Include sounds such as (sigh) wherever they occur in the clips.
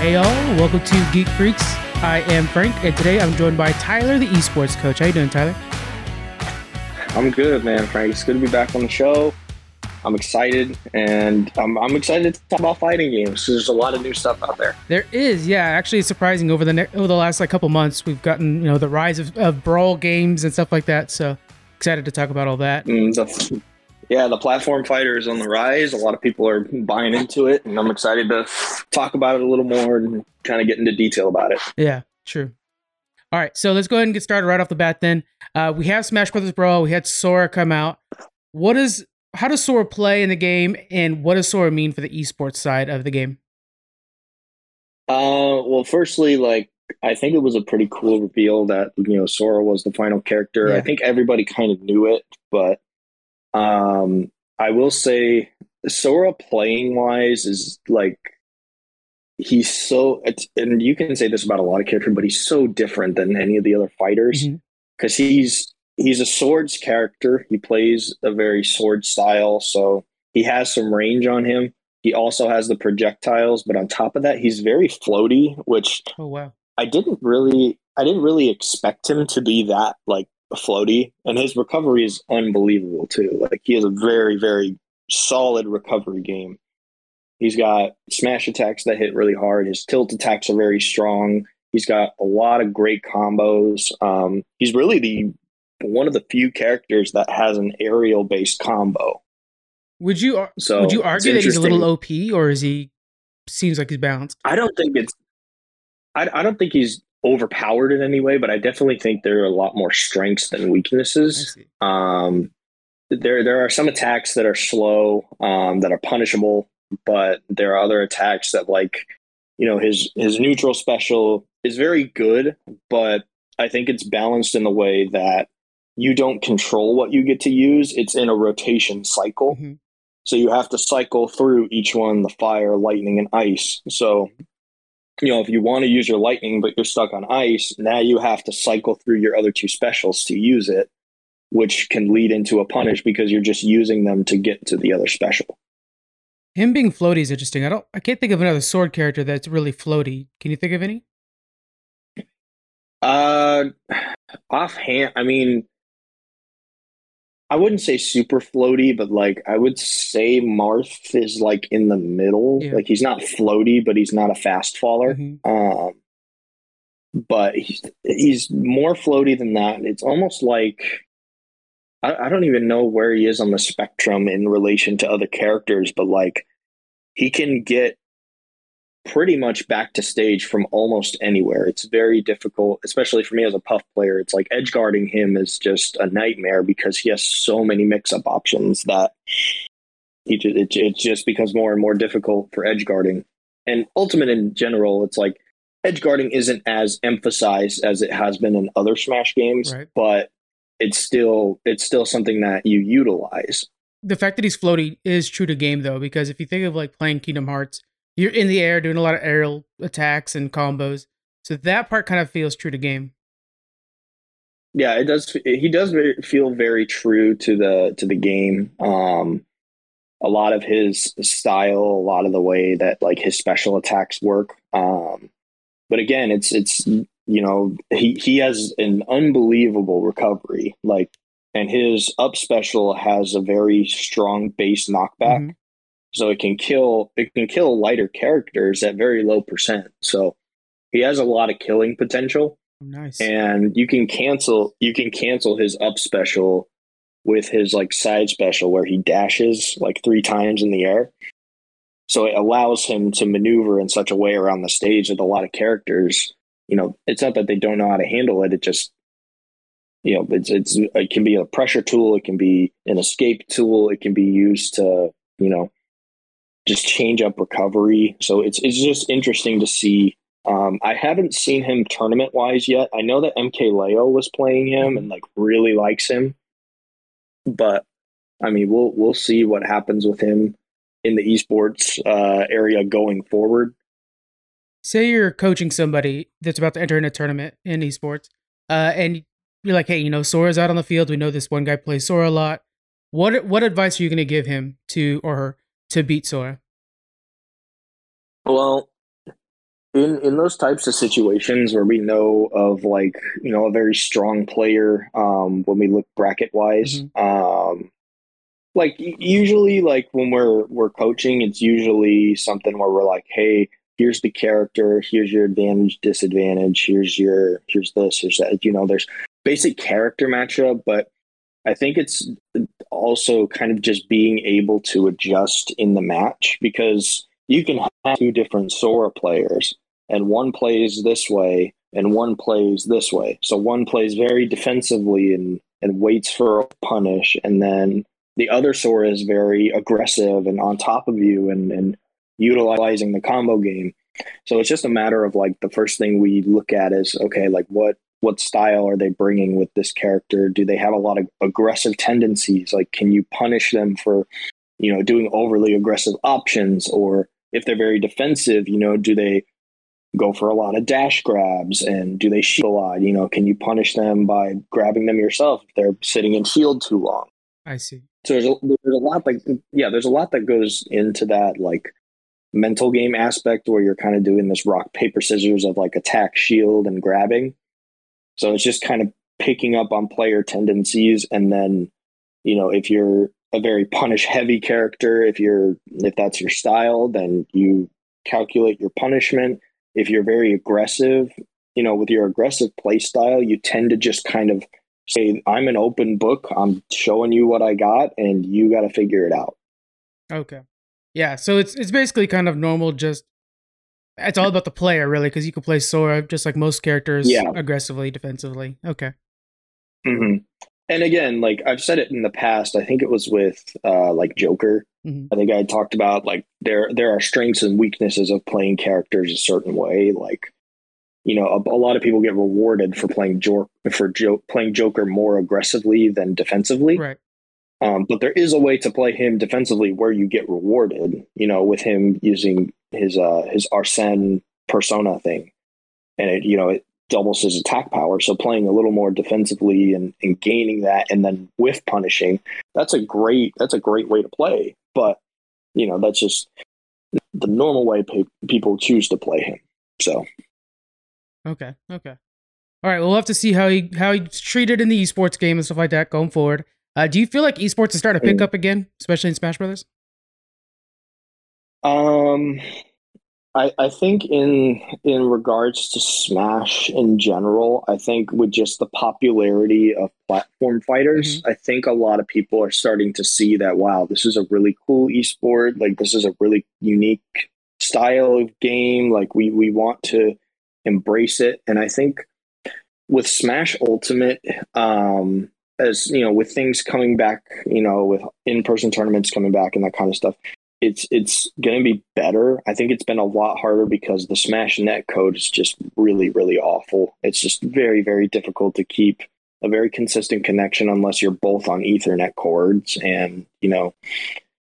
Hey y'all, welcome to Geek Freaks. I am Frank, and today I'm joined by Tyler, the esports coach. How you doing, Tyler? I'm good, man, Frank. It's good to be back on the show. I'm excited, and I'm, I'm excited to talk about fighting games. There's a lot of new stuff out there. There is, yeah. Actually, it's surprising over the ne- over the last like couple months, we've gotten you know the rise of, of brawl games and stuff like that. So excited to talk about all that. Mm, the, yeah, the platform fighter is on the rise. A lot of people are buying into it, and I'm excited to talk about it a little more and kind of get into detail about it. Yeah, true. All right, so let's go ahead and get started right off the bat. Then uh, we have Smash Brothers Brawl. We had Sora come out. What is how does Sora play in the game, and what does Sora mean for the esports side of the game? Uh, well, firstly, like I think it was a pretty cool reveal that you know Sora was the final character. Yeah. I think everybody kind of knew it, but um, I will say Sora playing wise is like he's so it's, and you can say this about a lot of characters, but he's so different than any of the other fighters because he's he's a swords character. He plays a very sword style, so he has some range on him. He also has the projectiles, but on top of that, he's very floaty, which Oh wow, I didn't really I didn't really expect him to be that like floaty and his recovery is unbelievable too. Like he has a very very solid recovery game. He's got smash attacks that hit really hard. His tilt attacks are very strong. He's got a lot of great combos. Um, he's really the one of the few characters that has an aerial based combo. would you So would you argue that he's a little. OP, or is he seems like he's balanced? I don't think it's. I, I don't think he's overpowered in any way, but I definitely think there are a lot more strengths than weaknesses. Um, there there are some attacks that are slow, um, that are punishable, but there are other attacks that like, you know, his his neutral special is very good, but I think it's balanced in the way that you don't control what you get to use. It's in a rotation cycle. Mhm. So you have to cycle through each one, the fire, lightning, and ice. So, you know, if you want to use your lightning, but you're stuck on ice, now you have to cycle through your other two specials to use it, which can lead into a punish because you're just using them to get to the other special. Him being floaty is interesting. I don't. I can't think of another sword character that's really floaty. Can you think of any? Uh, offhand, I mean, I wouldn't say super floaty, but like I would say Marth is like in the middle. Yeah. Like he's not floaty, but he's not a fast faller. Mhm. Um, but he's he's more floaty than that. It's almost like I, I don't even know where he is on the spectrum in relation to other characters, but like he can get pretty much back to stage from almost anywhere. It's very difficult, especially for me as a puff player. It's like edge guarding him is just a nightmare because he has so many mix up options that he just, it, it just becomes more and more difficult for edge guarding. And ultimate in general, it's like edge guarding isn't as emphasized as it has been in other Smash games, Right. but it's still it's still something that you utilize. The fact that he's floaty is true to game though, because if you think of like playing Kingdom Hearts, you're in the air doing a lot of aerial attacks and combos. So that part kind of feels true to game. Yeah, it does. He does feel very true to the to the game. Um, a lot of his style, a lot of the way that like his special attacks work. Um, but again, it's it's you know he he has an unbelievable recovery. Like, and his up special has a very strong base knockback, Mhm. So it can kill it can kill lighter characters at very low percent. So he has a lot of killing potential Oh, nice. and you can cancel you can cancel his up special with his like side special where he dashes like three times in the air so it allows him to maneuver in such a way around the stage that a lot of characters you know it's not that they don't know how to handle it it just you know it's it's it can be a pressure tool it can be an escape tool it can be used to you know just change up recovery so it's it's just interesting to see um, I haven't seen him tournament wise yet. I know that MK Leo was playing him and like really likes him, but I mean, we'll we'll see what happens with him in the esports uh, area going forward. Say you're coaching somebody that's about to enter in a tournament in esports, uh, and you're like, hey, you know, Sora's out on the field. We know this one guy plays Sora a lot. What what advice are you going to give him to or her to beat Sora? Well, in in those types of situations where we know of like you know a very strong player um when we look bracket wise Mhm. um like usually like when we're we're coaching it's usually something where we're like hey here's the character here's your advantage disadvantage here's your here's this here's that you know there's basic character matchup but i think it's also kind of just being able to adjust in the match because you can have two different sora players and one plays this way and one plays this way so one plays very defensively and and waits for a punish and then the other Sora is very aggressive and on top of you and, and utilizing the combo game. So it's just a matter of like the first thing we look at is okay, like what what style are they bringing with this character? Do they have a lot of aggressive tendencies? Like, can you punish them for, you know, doing overly aggressive options? Or if they're very defensive, you know, do they go for a lot of dash grabs and do they shield a lot? You know, can you punish them by grabbing them yourself if they're sitting in shield too long? I see. So there's a, there's a lot like yeah, there's a lot that goes into that like mental game aspect where you're kind of doing this rock paper scissors of like attack, shield, and grabbing. So it's just kind of picking up on player tendencies, and then you know if you're a very punish heavy character, if you're if that's your style, then you calculate your punishment. If you're very aggressive, you know with your aggressive play style, you tend to just kind of say i'm an open book i'm showing you what i got and you got to figure it out Okay. Yeah, so it's it's basically kind of normal. Just it's all about the player, really, because you can play Sora just like most characters, Yeah. aggressively, defensively. Okay. hmm and again like i've said it in the past i think it was with uh like joker Mhm. i think i had talked about like there there are strengths and weaknesses of playing characters a certain way like you know a, a lot of people get rewarded for playing jo- for jo- playing joker more aggressively than defensively Right. Um, but there is a way to play him defensively where you get rewarded, you know, with him using his uh his Arsene persona thing. And it, you know, it doubles his attack power. So playing a little more defensively and, and gaining that and then with punishing, that's a great that's a great way to play. But, you know, that's just the normal way pe- people choose to play him. So Okay. Okay. All right. We'll have to see how he how he's treated in the esports game and stuff like that going forward. Uh, do you feel like esports is starting to pick Mm. up again, especially in Smash Brothers? Um, I I think in in regards to Smash in general, I think with just the popularity of platform fighters, I think a lot of people are starting to see that wow, this is a really cool esport. Like this is a really unique style of game. Like we we want to embrace it, and I think with Smash Ultimate, um, as you know, with things coming back, you know, with in person tournaments coming back and that kind of stuff it's it's going to be better. I think it's been a lot harder because the Smash net code is just really really awful. It's just very very difficult to keep a very consistent connection unless you're both on Ethernet cords, and you know.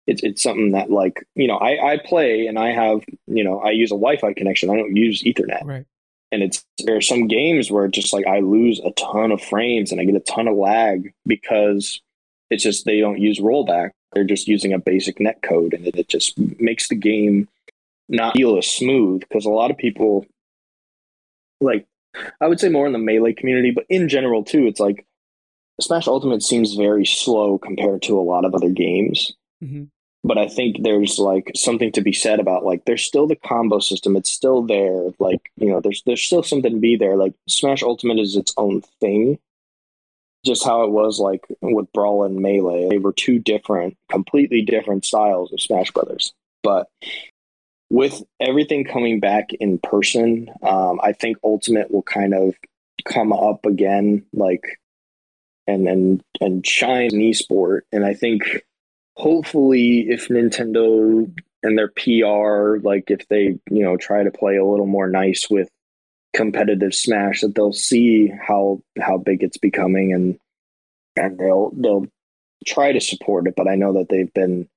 It's, it's something that like you know I, I play and I have you know I use a Wi-Fi connection I don't use Ethernet Right. and it's there are some games where just like I lose a ton of frames and I get a ton of lag because it's just they don't use rollback. They're just using a basic net code, and it, just makes the game not feel as smooth because a lot of people like I would say more in the melee community, but in general too, it's like Smash Ultimate seems very slow compared to a lot of other games hmm but I think there's like something to be said about like there's still the combo system. It's still there. Like you know, there's there's still something to be there. Like Smash Ultimate is its own thing. Just how it was like with Brawl and Melee, they were two different, completely different styles of Smash Brothers. But with everything coming back in person, um, I think Ultimate will kind of come up again, like and and and shine in esport. And I think hopefully if Nintendo and their PR, like if they, you know, try to play a little more nice with competitive Smash, that they'll see how how big it's becoming and and they'll they'll try to support it. But I know that they've been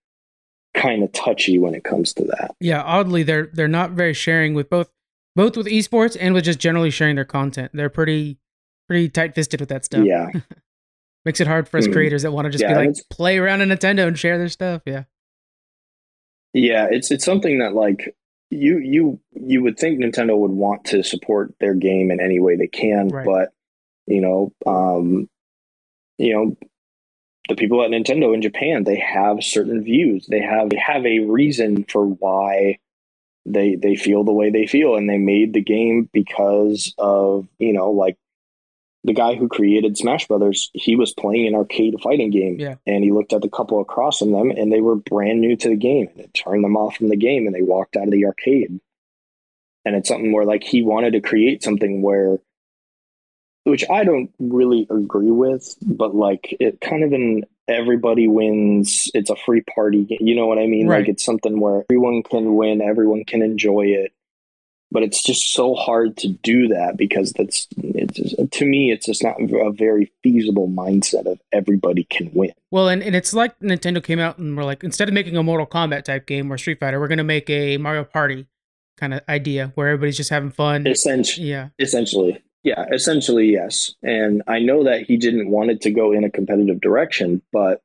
kind of touchy when it comes to that. Yeah. Oddly, they're they're not very sharing with both both with esports and with just generally sharing their content. They're pretty pretty tight fisted with that stuff. Yeah. (laughs) Makes it hard for us Mhm. creators that want to just Yeah, be like play around in Nintendo and share their stuff. Yeah. Yeah, it's it's something that like you you you would think Nintendo would want to support their game in any way they can, Right. but you know, um, you know, the people at Nintendo in Japan they have certain views. They have they have a reason for why they they feel the way they feel, and they made the game because of you know like the guy who created Smash Brothers. He was playing an arcade fighting game, Yeah. and he looked at the couple across from them, and they were brand new to the game, and it turned them off from the game, and they walked out of the arcade. And it's something where like he wanted to create something where which I don't really agree with, but like it kind of an everybody wins. It's a free party. game, You know what I mean? Right. Like it's something where everyone can win, everyone can enjoy it. But it's just so hard to do that because that's it's to me it's just not a very feasible mindset of everybody can win. Well, and, and it's like Nintendo came out and we're like, instead of making a Mortal Kombat type game or Street Fighter, we're gonna make a Mario Party kind of idea where everybody's just having fun. Essentially, yeah, essentially, yeah, essentially yes. And I know that he didn't want it to go in a competitive direction, but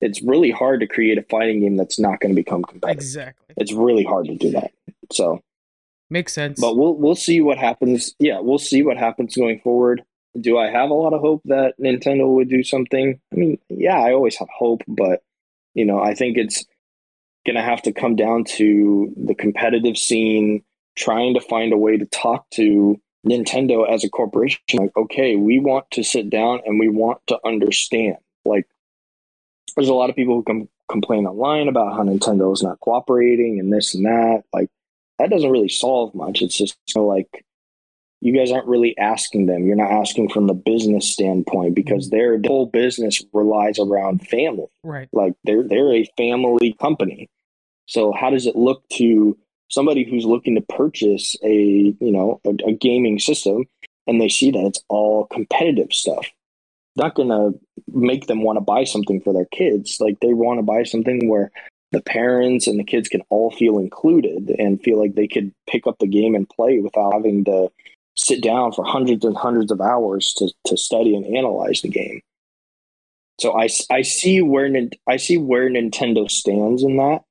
it's really hard to create a fighting game that's not going to become competitive. exactly. it's really hard to do that. So, Makes sense. but we'll we'll see what happens. Yeah, we'll see what happens going forward. Do I have a lot of hope that Nintendo would do something? I mean, yeah, I always have hope, but you know, I think it's going to have to come down to the competitive scene trying to find a way to talk to Nintendo as a corporation like, okay, we want to sit down and we want to understand. Like there's a lot of people who com- complain online about how Nintendo is not cooperating and this and that. Like that doesn't really solve much. It's just you know, like you guys aren't really asking them. You're not asking from the business standpoint because mm-hmm. their whole business relies around family. right. Like they're they're a family company. So how does it look to somebody who's looking to purchase a you know a, a gaming system and they see that it's all competitive stuff? Not gonna make them want to buy something for their kids. Like they want to buy something where the parents and the kids can all feel included and feel like they could pick up the game and play without having to sit down for hundreds and hundreds of hours to, to study and analyze the game. So I, I see where I see where Nintendo stands in that,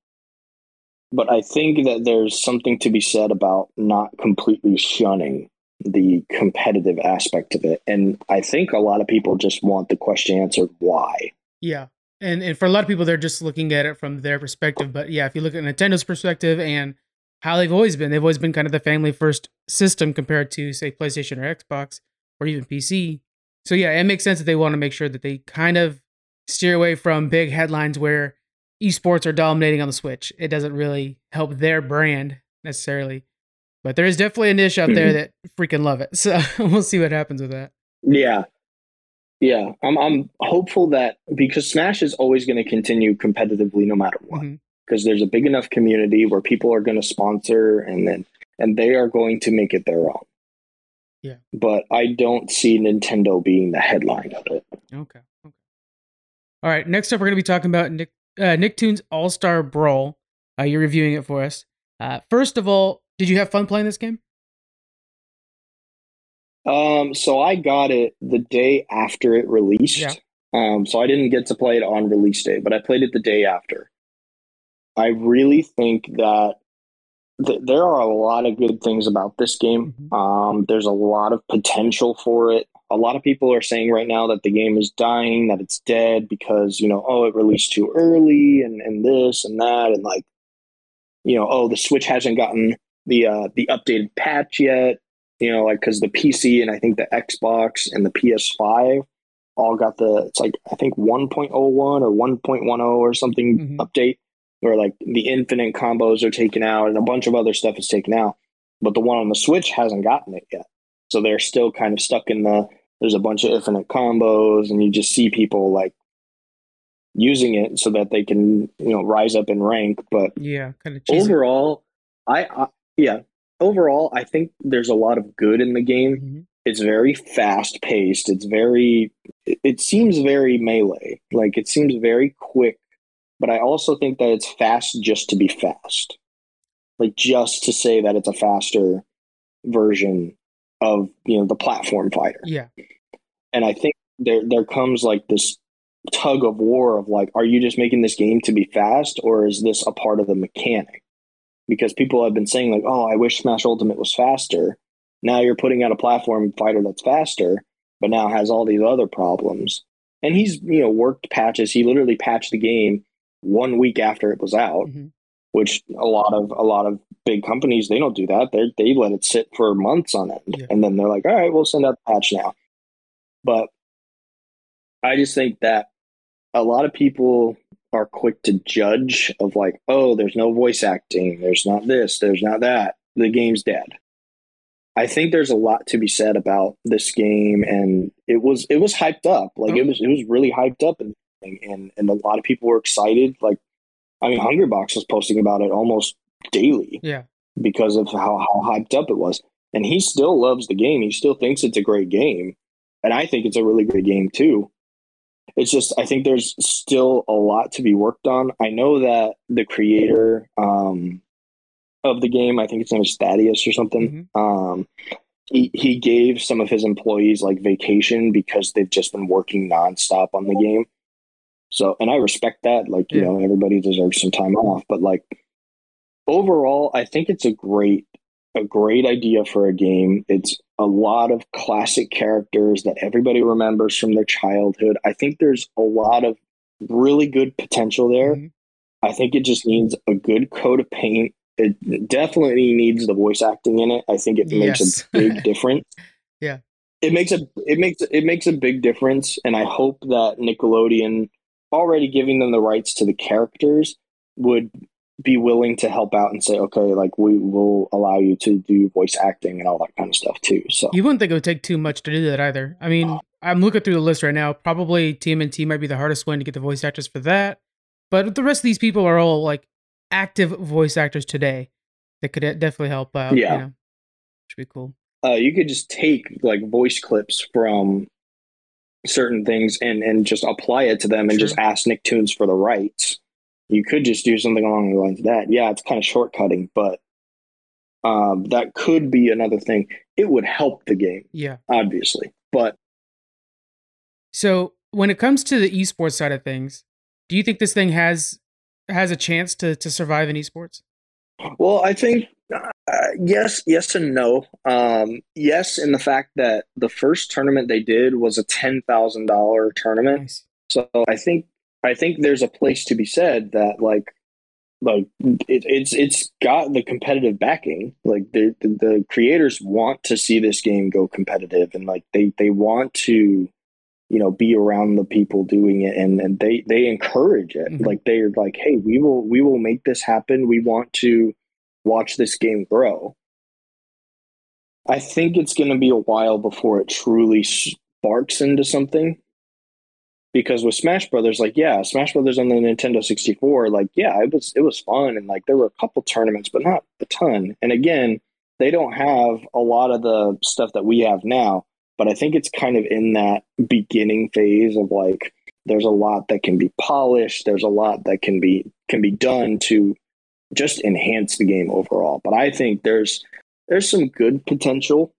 but I think that there's something to be said about not completely shunning the competitive aspect of it. And I think a lot of people just want the question answered why. Yeah. And and for a lot of people, they're just looking at it from their perspective. But yeah, if you look at Nintendo's perspective and how they've always been, they've always been kind of the family first system compared to say PlayStation or Xbox or even PC. So yeah, it makes sense that they want to make sure that they kind of steer away from big headlines where esports are dominating on the Switch. It doesn't really help their brand necessarily. But there is definitely a niche out there mm-hmm. that freaking love it. (laughs) So we'll see what happens with that. Yeah. Yeah. I'm I'm hopeful that because Smash is always going to continue competitively no matter what. Because there's a big enough community where people are going to sponsor and then and they are going to make it their own. Yeah. But I don't see Nintendo being the headline of it. Okay. Okay. All right. Next up, we're going to be talking about Nick uh, Nicktoons All Star Brawl. Uh, you're reviewing it for us. Uh, first of all, did you have fun playing this game? Um, so I got it the day after it released. Yeah. Um, so I didn't get to play it on release day, but I played it the day after. I really think that th- there are a lot of good things about this game. Mhm. Um, there's a lot of potential for it. A lot of people are saying right now that the game is dying, that it's dead because, you know, oh, it released too early and, and this and that. And like, you know, oh, the Switch hasn't gotten the, uh, the updated patch yet you know, like because the PC and I think the Xbox and the PS5 all got the it's like I think 1.01 or 1.10 or something Mhm. update where like the infinite combos are taken out and a bunch of other stuff is taken out, but the one on the Switch hasn't gotten it yet. So they're still kind of stuck in the there's a bunch of infinite combos and you just see people like using it so that they can you know rise up in rank, but Yeah, kind of cheesy. overall I, I yeah overall i think there's a lot of good in the game. Mhm. it's very fast paced it's very it, it seems very melee. Like it seems very quick but i also think that it's fast just to be fast. Like just to say that it's a faster version of you know the platform fighter. Yeah, and I think there there comes like this tug of war of like, are you just making this game to be fast, or is this a part of the mechanic? Because people have been saying like, "Oh, I wish Smash Ultimate was faster." Now you're putting out a platform fighter that's faster, but now has all these other problems. And he's you know worked patches. He literally patched the game one week after it was out, mm-hmm. which a lot of a lot of big companies they don't do that. They they let it sit for months on end, yeah. and then they're like, "All right, we'll send out the patch now." But I just think that a lot of people are quick to judge of like, oh, there's no voice acting, there's not this, there's not that. The game's dead. I think there's a lot to be said about this game, and it was it was hyped up. Like it oh. was it was really hyped up, and and and a lot of people were excited. Like, I mean, Hungrybox was posting about it almost daily. Yeah, because of how how hyped up it was, and he still loves the game. He still thinks it's a great game, and I think it's a really great game too. It's just I think there's still a lot to be worked on. I know that the creator um, of the game, I think his name is Thaddeus or something. Mm-hmm. Um, he he gave some of his employees like vacation because they've just been working nonstop on the game. So, and I respect that. Like, you yeah. know, everybody deserves some time off, but like overall, I think it's a great a great idea for a game. It's a lot of classic characters that everybody remembers from their childhood. I think there's a lot of really good potential there. Mm-hmm. I think it just needs a good coat of paint. It definitely needs the voice acting in it. I think it makes yes. a big (laughs) difference. yeah. It makes a it makes it makes a big difference and I hope that Nickelodeon already giving them the rights to the characters would be willing to help out and say, okay, like we will allow you to do voice acting and all that kind of stuff too. So you wouldn't think it would take too much to do that either. I mean, I'm looking through the list right now. Probably TMNT might be the hardest one to get the voice actors for that, but the rest of these people are all like active voice actors today that could definitely help out. Yeah, you know? should be cool. Uh, you could just take like voice clips from certain things and and just apply it to them and just ask Nicktoons for the rights you could just do something along the lines of that. Yeah, it's kind of shortcutting, but um, that could be another thing. It would help the game. Yeah. Obviously. But so when it comes to the esports side of things, do you think this thing has has a chance to to survive in esports? Well, I think uh, yes, yes, and no. Um, yes, in the fact that the first tournament they did was a ten thousand dollar tournament. Nice. So I think I think there's a place to be said that like like it, it's it's got the competitive backing. Like the, the, the creators want to see this game go competitive, and like they they want to you know be around the people doing it and and they they encourage it mm-hmm. like they're like hey we will we will make this happen we want to watch this game grow i think it's going to be a while before it truly sparks into something because with Smash Brothers, like yeah, Smash Brothers on the Nintendo 64, like yeah, it was it was fun and like there were a couple tournaments, but not a ton. And again, they don't have a lot of the stuff that we have now, but I think it's kind of in that beginning phase of like there's a lot that can be polished, there's a lot that can be can be done to just enhance the game overall. But I think there's there's some good potential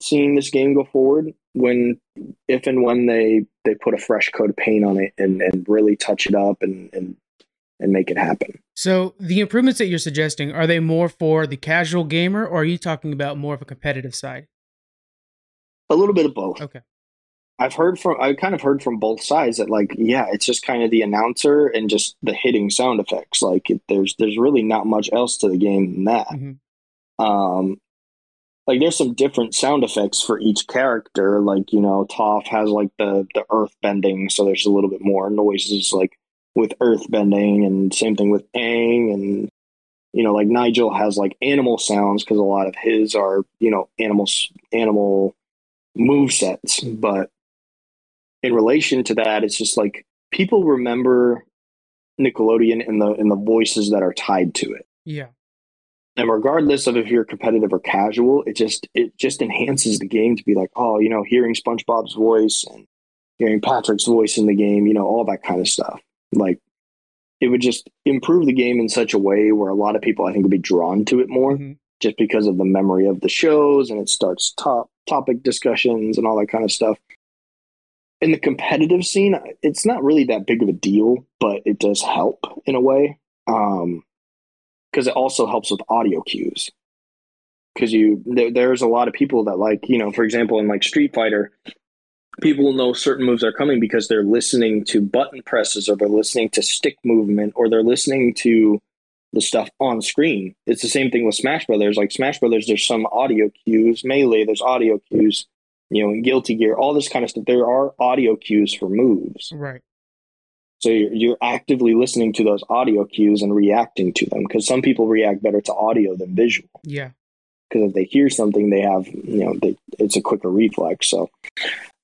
seeing this game go forward when if and when they they put a fresh coat of paint on it and and really touch it up and and and make it happen. So the improvements that you're suggesting are they more for the casual gamer or are you talking about more of a competitive side? A little bit of both. Okay. I've heard from I kind of heard from both sides that like yeah, it's just kind of the announcer and just the hitting sound effects. Like it, there's there's really not much else to the game than that. Mm-hmm. Um, like there's some different sound effects for each character. Like, you know, Toph has like the the earth bending, so there's a little bit more noises like with earth bending and same thing with Aang and you know, like Nigel has like animal sounds because a lot of his are, you know, animals animal move sets. But in relation to that, it's just like people remember Nickelodeon and the and the voices that are tied to it. Yeah and regardless of if you're competitive or casual it just it just enhances the game to be like oh you know hearing spongebob's voice and hearing patrick's voice in the game you know all that kind of stuff. Like it would just improve the game in such a way where a lot of people i think would be drawn to it more mm-hmm. just because of the memory of the shows and it starts top topic discussions and all that kind of stuff. In the competitive scene it's not really that big of a deal but it does help in a way. Um because it also helps with audio cues. Because you there, there's a lot of people that like you know, for example, in like Street Fighter, people know certain moves are coming because they're listening to button presses or they're listening to stick movement or they're listening to the stuff on screen. It's the same thing with Smash Brothers. Like Smash Brothers, there's some audio cues. Melee, there's audio cues. You know, in Guilty Gear, all this kind of stuff. There are audio cues for moves. Right. So you're, you're actively listening to those audio cues and reacting to them because some people react better to audio than visual. Yeah. Because if they hear something, they have, you know, they, it's a quicker reflex. So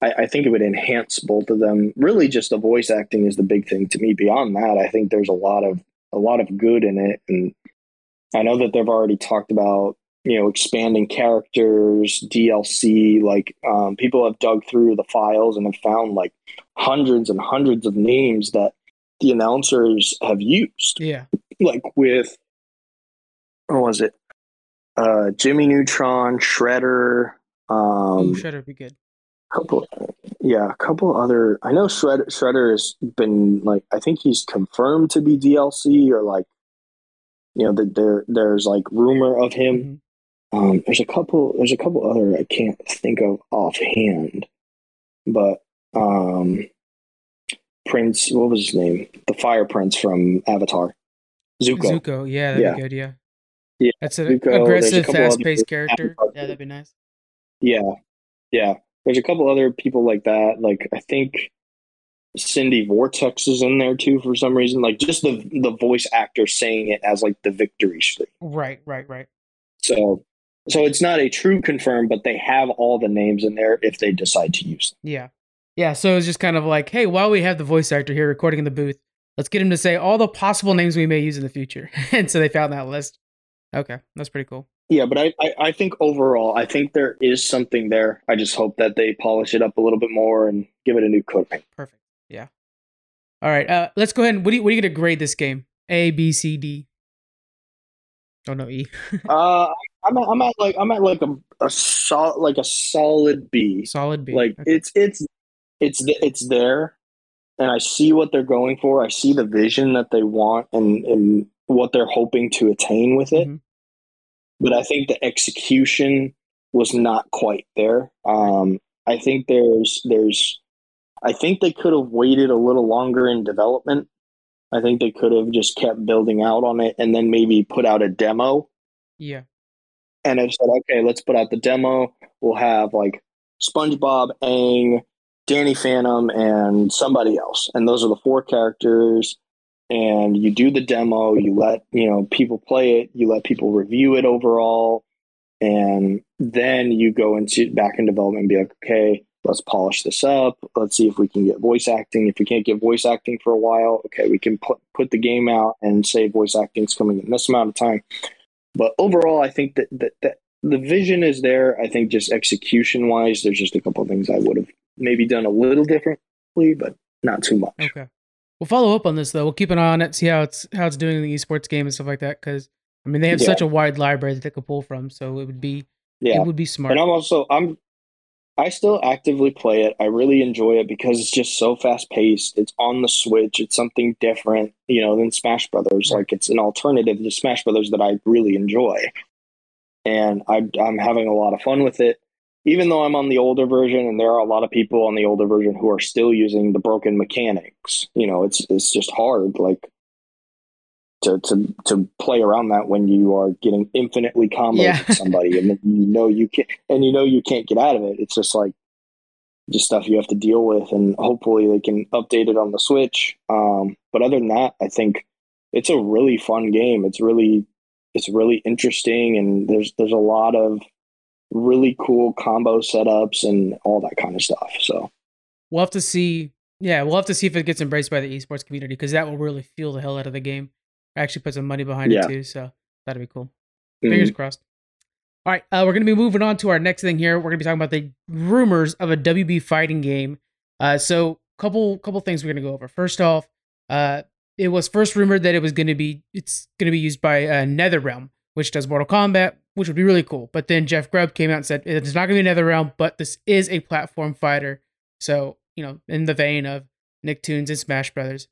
I, I think it would enhance both of them. Really, just the voice acting is the big thing to me. Beyond that, I think there's a lot of a lot of good in it, and I know that they've already talked about you know expanding characters, DLC. Like um, people have dug through the files and have found like hundreds and hundreds of names that the announcers have used. Yeah. Like with what was it? Uh, Jimmy Neutron, Shredder. Um, Ooh, Shredder would be good. couple yeah a couple other i know shredder shredder has been like i think he's confirmed to be dlc or like you know that there there's like rumor of him Mhm. um there's a couple there's a couple other i can't think of offhand but um prince what was his name the fire prince from avatar zuko Zuko. Yeah, that'd Yeah. be good. Yeah. Yeah, That's an Zuko, aggressive, fast-paced character. Avatar. Yeah, that'd be nice. Yeah, yeah. There's a couple other people like that. Like I think Cindy Vortex is in there too for some reason. Like just the the voice actor saying it as like the victory scream. Right, right, right. So so it's not a true confirm, but they have all the names in there if they decide to use them. Yeah. Yeah. So it's just kind of like, hey, while we have the voice actor here recording in the booth, let's get him to say all the possible names we may use in the future. (laughs) and so they found that list. Okay. That's pretty cool. Yeah, but I, I, I think overall, I think there is something there. I just hope that they polish it up a little bit more and give it a new coat of paint. Perfect. Yeah. All right. Uh, let's go ahead and what do you, what are you going to grade this game? A, B, C, D. Oh, no, E. Uh, I'm at, I'm at like I'm at like a a sol- like a solid B. Solid B. like Okay. it's it's it's it's there and i see what they're going for i see the vision that they want and and what they're hoping to attain with it Mhm. but i think the execution was not quite there um i think there's there's i think they could have waited a little longer in development i think they could have just kept building out on it and then maybe put out a demo Yeah. and I've said, okay, let's put out the demo. We'll have like SpongeBob, Aang, Danny Phantom, and somebody else. And those are the four characters. And you do the demo, you let you know people play it, you let people review it overall, and then you go into back in development and be like, okay, let's polish this up. Let's see if we can get voice acting. If we can't get voice acting for a while, okay, we can put put the game out and say voice acting's coming in this amount of time. But overall, I think that, that, that the vision is there. I think just execution wise, there's just a couple things I would have maybe done a little differently, but not too much. Okay. We'll follow up on this though. We'll keep an eye on it, see how it's how it's doing in the esports game and stuff like that. Because I mean, they have Yeah. such a wide library that they could pull from, so it would be Yeah. it would be smart. And I'm also I'm I still actively play it. I really enjoy it because it's just so fast paced. It's on the Switch. It's something different, you know, than Smash Brothers. Like it's an alternative to Smash Brothers that I really enjoy. And I, I'm having a lot of fun with it. Even though I'm on the older version, and there are a lot of people on the older version who are still using the broken mechanics. You know, it's it's just hard. Like to to to play around that when you are getting infinitely combos Yeah. with somebody and then you know you can and you know you can't get out of it. It's just like just stuff you have to deal with and hopefully they can update it on the Switch. Um, but other than that, I think it's a really fun game. It's really it's really interesting and there's there's a lot of really cool combo setups and all that kind of stuff. So we'll have to see. Yeah, we'll have to see if it gets embraced by the esports community because that will really fuel the hell out of the game. I actually put some money behind Yeah. it too, so that'd be cool. Fingers crossed. All right, uh, we're going to be moving on to our next thing here. We're going to be talking about the rumors of a WB fighting game. Uh, so, couple couple things we're going to go over. First off, uh, it was first rumored that it was going to be it's going to be used by uh, NetherRealm, which does Mortal Kombat, which would be really cool. But then Jeff Grubb came out and said it's not going to be another NetherRealm, but this is a platform fighter. So, you know, in the vein of Nicktoons and Smash Brothers.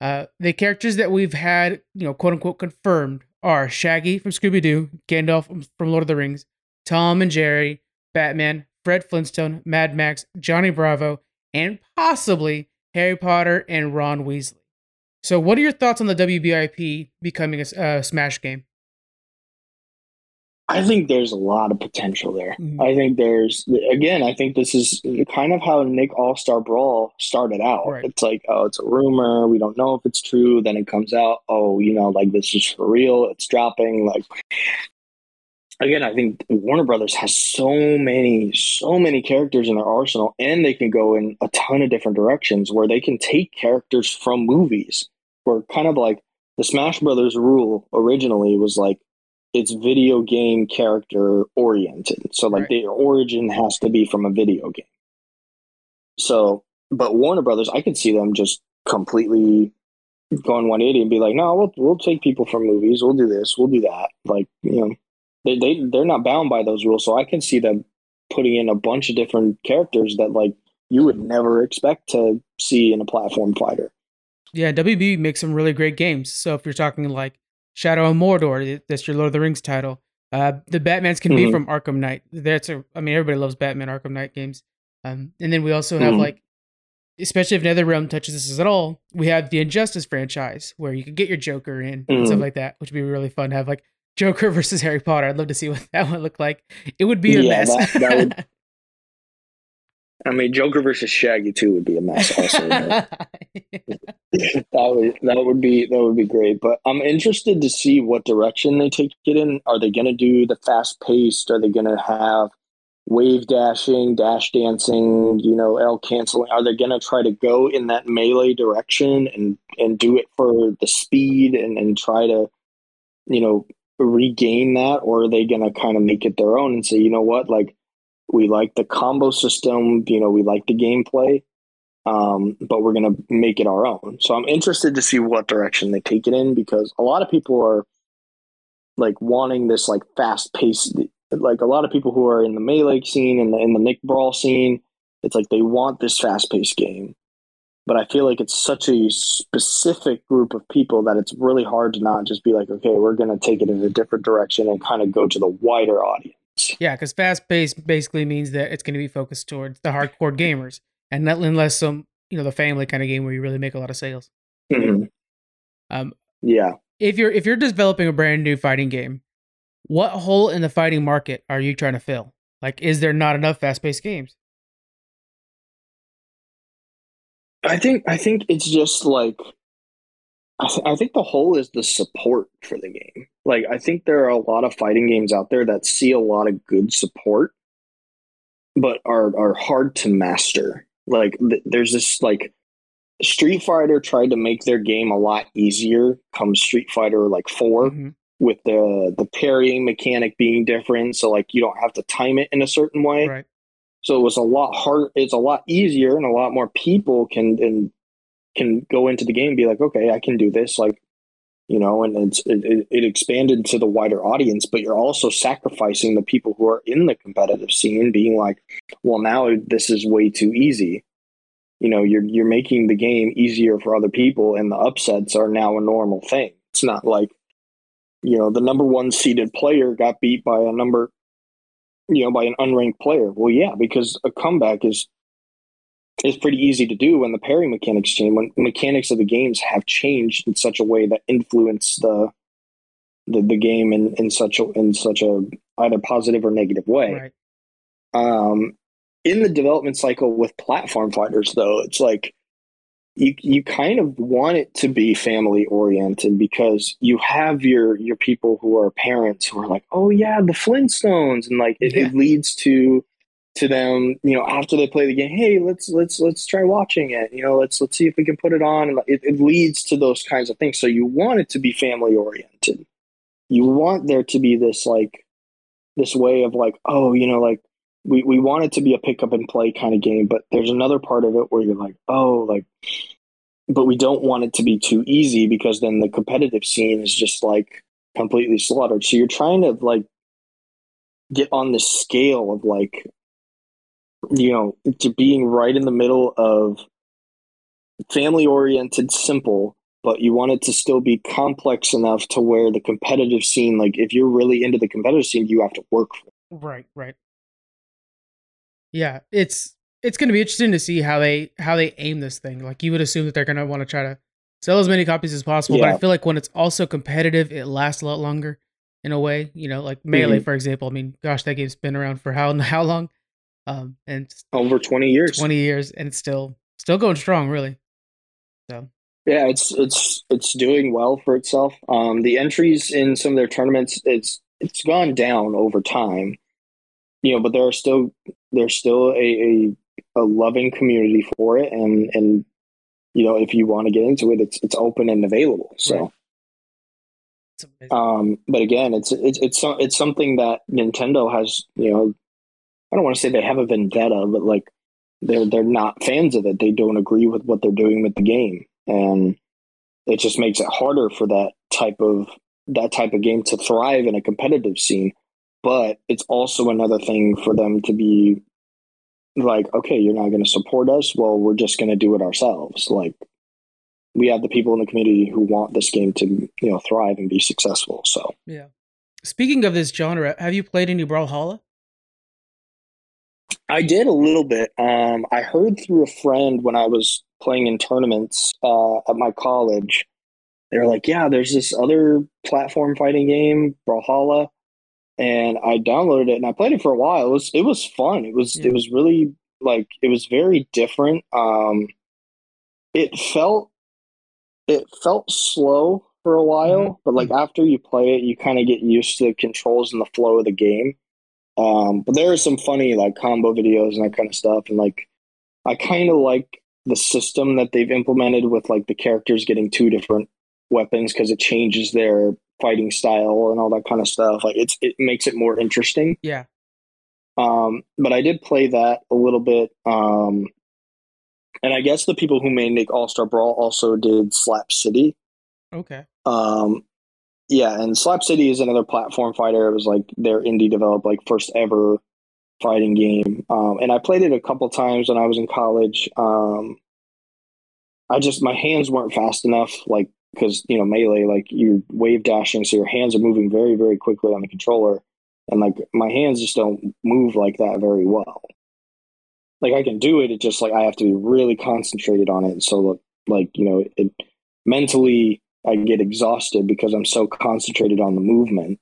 Uh, the characters that we've had, you know, quote unquote confirmed are Shaggy from Scooby Doo, Gandalf from Lord of the Rings, Tom and Jerry, Batman, Fred Flintstone, Mad Max, Johnny Bravo, and possibly Harry Potter and Ron Weasley. So, what are your thoughts on the WBIP becoming a uh, Smash game? I think there's a lot of potential there. Mm-hmm. I think there's again, I think this is kind of how Nick All Star Brawl started out. Right. It's like, oh, it's a rumor. We don't know if it's true. Then it comes out, oh, you know, like this is for real. It's dropping. Like again, I think Warner Brothers has so many, so many characters in their arsenal, and they can go in a ton of different directions where they can take characters from movies. Where kind of like the Smash Brothers rule originally was like it's video game character oriented. So like right. the origin has to be from a video game. So, but Warner Brothers, I could see them just completely going 180 and be like, no, we'll we'll take people from movies. We'll do this. We'll do that. Like you know, they they they're not bound by those rules. So I can see them putting in a bunch of different characters that like you would never expect to see in a platform fighter. Yeah, WB makes some really great games. So if you're talking like Shadow of Mordor. That's your Lord of the Rings title. Uh, the Batman's can mm-hmm. be from Arkham Knight. That's a, I mean, everybody loves Batman Arkham Knight games. Um, and then we also have mm-hmm. like, especially if NetherRealm touches this at all, we have the Injustice franchise where you can get your Joker in mm-hmm. and stuff mm-hmm. like that, which would be really fun to have like Joker (laughs) versus Harry Potter. I'd love to see what that would look like. It would be a yeah, mess. That, that would, (laughs) I mean, Joker versus Shaggy too would be a mess. Also, (laughs) (laughs) that would that would be that would be great. But I'm interested to see what direction they take it in. Are they going to do the fast paced? Are they going to have wave dashing, dash dancing? You know, L canceling. Are they going to try to go in that melee direction and and do it for the speed and and try to, you know, regain that, or are they going to kind of make it their own and say, you know what, like we like the combo system, you know, we like the gameplay, um, but we're going to make it our own. So I'm interested to see what direction they take it in because a lot of people are like wanting this like fast paced, like a lot of people who are in the melee scene and the, in the Nick Brawl scene, it's like they want this fast paced game. But I feel like it's such a specific group of people that it's really hard to not just be like, okay, we're going to take it in a different direction and kind of go to the wider audience. Yeah, because fast paced basically means that it's going to be focused towards the hardcore gamers, and not unless some you know the family kind of game where you really make a lot of sales. Mm-hmm. Um, yeah. If you're if you're developing a brand new fighting game, what hole in the fighting market are you trying to fill? Like, is there not enough fast paced games? I think I think it's just like I, th- I think the hole is the support for the game. Like, I think there are a lot of fighting games out there that see a lot of good support, but are are hard to master. Like, th- there's this like Street Fighter tried to make their game a lot easier. Come Street Fighter like 4 mm-hmm. with the the parrying mechanic being different, so like you don't have to time it in a certain way. Right. So it was a lot hard. It's a lot easier, and a lot more people can and can go into the game and be like, okay, I can do this. Like, you know, and it's, it, it expanded to the wider audience, but you're also sacrificing the people who are in the competitive scene being like, well, now this is way too easy. You know, you're, you're making the game easier for other people and the upsets are now a normal thing. It's not like, you know, the number one seeded player got beat by a number, you know, by an unranked player. Well, yeah, because a comeback is is pretty easy to do when the parry mechanics change when mechanics of the games have changed in such a way that influence the the, the game in, in such a in such a either positive or negative way right. um in the development cycle with platform fighters though it's like you you kind of want it to be family oriented because you have your your people who are parents who are like oh yeah the flintstones and like it, yeah. it leads to to them, you know, after they play the game, hey, let's let's let's try watching it. You know, let's let's see if we can put it on. And it, it leads to those kinds of things. So you want it to be family oriented. You want there to be this like this way of like, oh, you know, like we, we want it to be a pick up and play kind of game, but there's another part of it where you're like, oh, like but we don't want it to be too easy because then the competitive scene is just like completely slaughtered. So you're trying to like get on the scale of like you know, to being right in the middle of family oriented, simple, but you want it to still be complex enough to where the competitive scene, like if you're really into the competitive scene, you have to work for. It. Right, right. Yeah, it's it's going to be interesting to see how they how they aim this thing. Like you would assume that they're going to want to try to sell as many copies as possible, yeah. but I feel like when it's also competitive, it lasts a lot longer in a way. You know, like Melee, mm-hmm. for example. I mean, gosh, that game's been around for how (laughs) how long? Um, and over twenty years. Twenty years, and it's still still going strong, really. So yeah, it's it's it's doing well for itself. Um, the entries in some of their tournaments, it's it's gone down over time. You know, but there are still there's still a, a a loving community for it, and and you know if you want to get into it, it's it's open and available. So. Right. Um, but again, it's it's it's it's something that Nintendo has. You know, I don't want to say they have a vendetta, but like they're they're not fans of it. They don't agree with what they're doing with the game, and it just makes it harder for that type of that type of game to thrive in a competitive scene. But it's also another thing for them to be like, okay, you're not going to support us. Well, we're just going to do it ourselves. Like we have the people in the community who want this game to you know thrive and be successful. So yeah. Speaking of this genre, have you played any Brawlhalla? I did a little bit. Um, I heard through a friend when I was playing in tournaments uh, at my college. They were like, "Yeah, there's this other platform fighting game, Brawlhalla," and I downloaded it and I played it for a while. It was it was fun. It was yeah. it was really like it was very different. Um, it felt it felt slow for a while, mm-hmm. but like after you play it, you kind of get used to the controls and the flow of the game. Um, but there are some funny like combo videos and that kind of stuff, and like I kind of like the system that they've implemented with like the characters getting two different weapons because it changes their fighting style and all that kind of stuff. Like it's it makes it more interesting. Yeah. Um, but I did play that a little bit. Um, and I guess the people who made All Star Brawl also did Slap City. Okay. Um, yeah, and Slap City is another platform fighter. It was like their indie developed, like first ever fighting game. Um, and I played it a couple times when I was in college. Um, I just my hands weren't fast enough, like because you know melee, like you're wave dashing, so your hands are moving very very quickly on the controller, and like my hands just don't move like that very well like I can do it. It just like I have to be really concentrated on it. So like you know, it mentally I get exhausted because I'm so concentrated on the movement.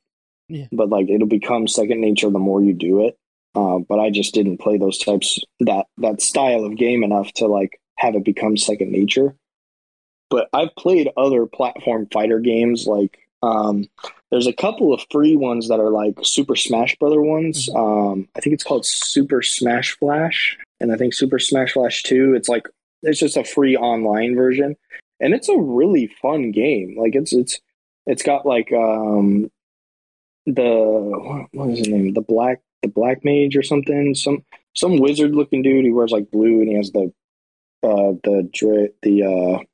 Yeah. But like it'll become second nature the more you do it. Uh, but I just didn't play those types that that style of game enough to like have it become second nature. But I've played other platform fighter games like um, there's a couple of free ones that are like Super Smash Brother ones. Mm-hmm. Um, I think it's called Super Smash Flash and I think Super Smash Flash 2, it's like it's just a free online version. And it's a really fun game. Like it's it's it's got like um the what is his name? The black the black mage or something. Some some wizard looking dude. He wears like blue and he has the uh the the uh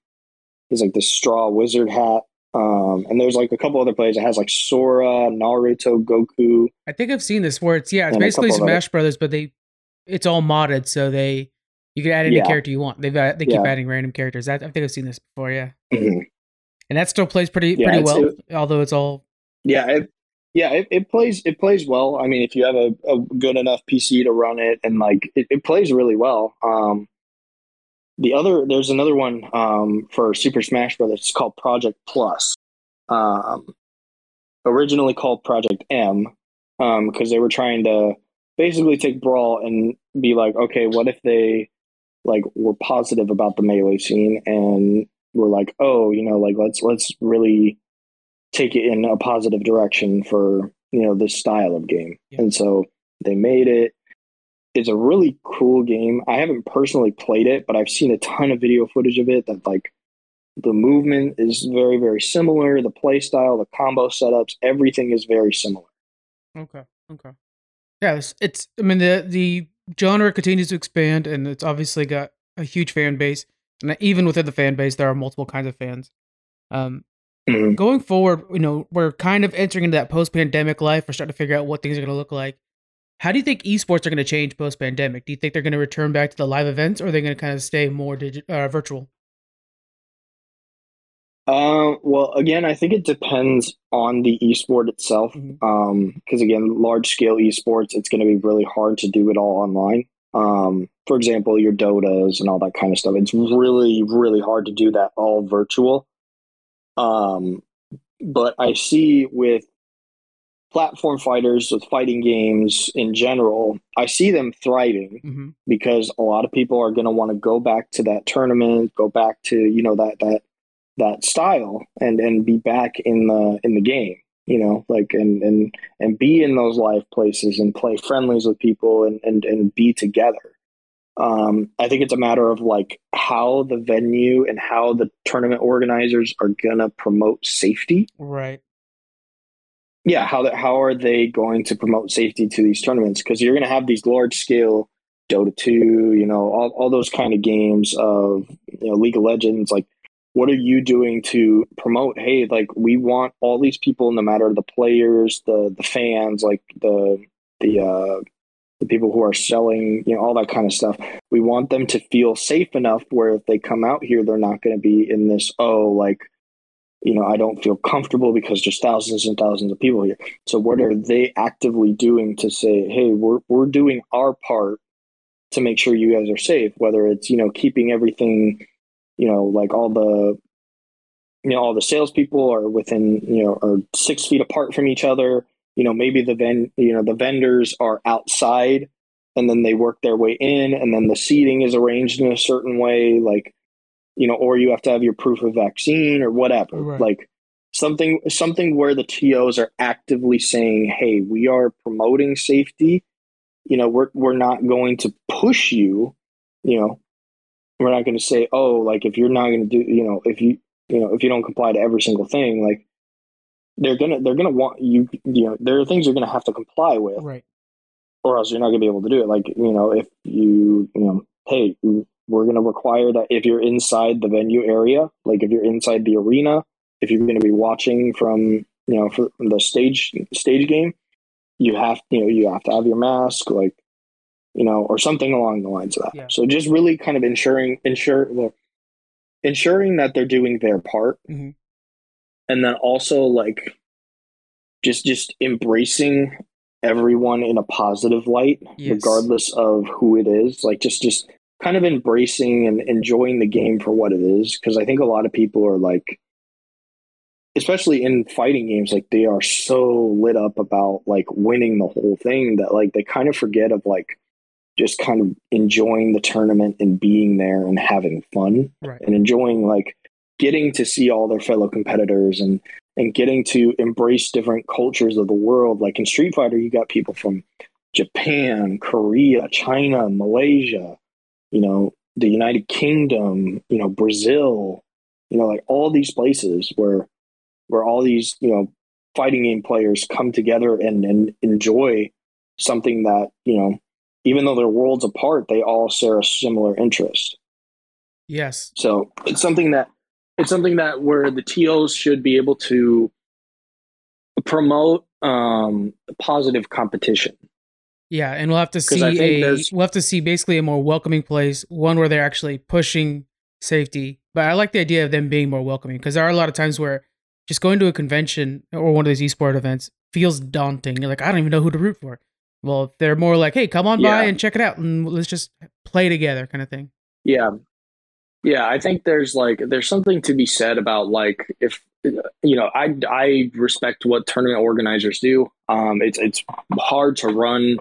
he's like the straw wizard hat. Um, and there's like a couple other plays. It has like Sora, Naruto, Goku. I think I've seen this where it's yeah, it's basically Smash Brothers, but they it's all modded, so they you can add any yeah. character you want. They've they keep yeah. adding random characters. I, I, think I've seen this before. Yeah, mm-hmm. and that still plays pretty yeah, pretty well, it, although it's all yeah. It, yeah, it, it plays it plays well. I mean, if you have a, a good enough PC to run it, and like it, it plays really well. Um, the other there's another one um, for Super Smash Brothers. It's called Project Plus. Um, originally called Project M because um, they were trying to basically take Brawl and be like, okay, what if they like were positive about the melee scene and were like, oh, you know, like let's let's really take it in a positive direction for you know this style of game. Yeah. And so they made it. It's a really cool game. I haven't personally played it, but I've seen a ton of video footage of it. That like the movement is very very similar. The play style, the combo setups, everything is very similar. Okay. Okay. Yeah, it's, it's I mean the the genre continues to expand, and it's obviously got a huge fan base. And even within the fan base, there are multiple kinds of fans. Um, mm-hmm. Going forward, you know, we're kind of entering into that post-pandemic life. We're starting to figure out what things are going to look like. How do you think esports are going to change post-pandemic? Do you think they're going to return back to the live events, or are they going to kind of stay more digi- uh, virtual? Uh, well, again, I think it depends on the esport itself. Mhm. Um, because again, large scale esports, it's going to be really hard to do it all online. Um, for example, your Dotas and all that kind of stuff. It's really, really hard to do that all virtual. Um, but I see with platform fighters, with fighting games in general, I see them thriving hmm because a lot of people are going to want to go back to that tournament, go back to you know that that that style, and and be back in the in the game. You know, like and and and be in those live places and play friendlies with people and and and be together. Um, I think it's a matter of like how the venue and how the tournament organizers are gonna promote safety Right. yeah how the, how are they going to promote safety to these tournaments because you're going to have these large scale dota 2 you know all, all those kind of games of you know league of legends like what are you doing to promote hey like we want all these people no matter the players the the fans like the the uh the people who are selling you know all that kind of stuff we want them to feel safe enough where if they come out here they're not going to be in this oh like you know, I don't feel comfortable because there's thousands and thousands of people here. So what are they actively doing to say, hey, we're we're doing our part to make sure you guys are safe, whether it's, you know, keeping everything, you know, like all the you know, all the salespeople are within, you know, are six feet apart from each other. You know, maybe the ven you know, the vendors are outside and then they work their way in and then the seating is arranged in a certain way. Like you know, or you have to have your proof of vaccine or whatever. Right. Like something something where the TOs are actively saying, "Hey, we are promoting safety. You know, we're we're not going to push you. You know, we're not going to say, oh, like if you're not going to do, you know, if you you know if you don't comply to every single thing, like they're gonna they're gonna want you. You know, there are things you're going to have to comply with Right. or else you're not going to be able to do it. Like, you know, if you, you know, hey, we're going to require that if you're inside the venue area, like if you're inside the arena, if you're going to be watching from, you know, from the stage stage game, you have, you know, you have to have your mask, like, you know, or something along the lines of that. Yeah. So just really kind of ensuring, ensure, well, ensuring that they're doing their part, Mhm. and then also like just just embracing everyone in a positive light Yes. regardless of who it is like just just kind of embracing and enjoying the game for what it is because i think a lot of people are like especially in fighting games like they are so lit up about like winning the whole thing that like they kind of forget of like just kind of enjoying the tournament and being there and having fun Right. and enjoying like getting to see all their fellow competitors and and getting to embrace different cultures of the world like in street fighter you got people from japan korea china malaysia you know the united kingdom you know brazil you know like all these places where where all these you know fighting game players come together and and enjoy something that you know even though they're worlds apart they all share a similar interest Yes. so it's something that it's something that where the TOs should be able to promote um, positive competition. Yeah, and we'll have to see a we'll have to see basically a more welcoming place, one where they're actually pushing safety. But I like the idea of them being more welcoming because there are a lot of times where just going to a convention or one of these esport events feels daunting. You're like, I don't even know who to root for. Well, they're more like, hey, come on by and check it out, and let's just play together, kind of thing. Yeah, yeah. I think there's like there's something to be said about like if you know I I respect what tournament organizers do. Um, it's it's hard to run,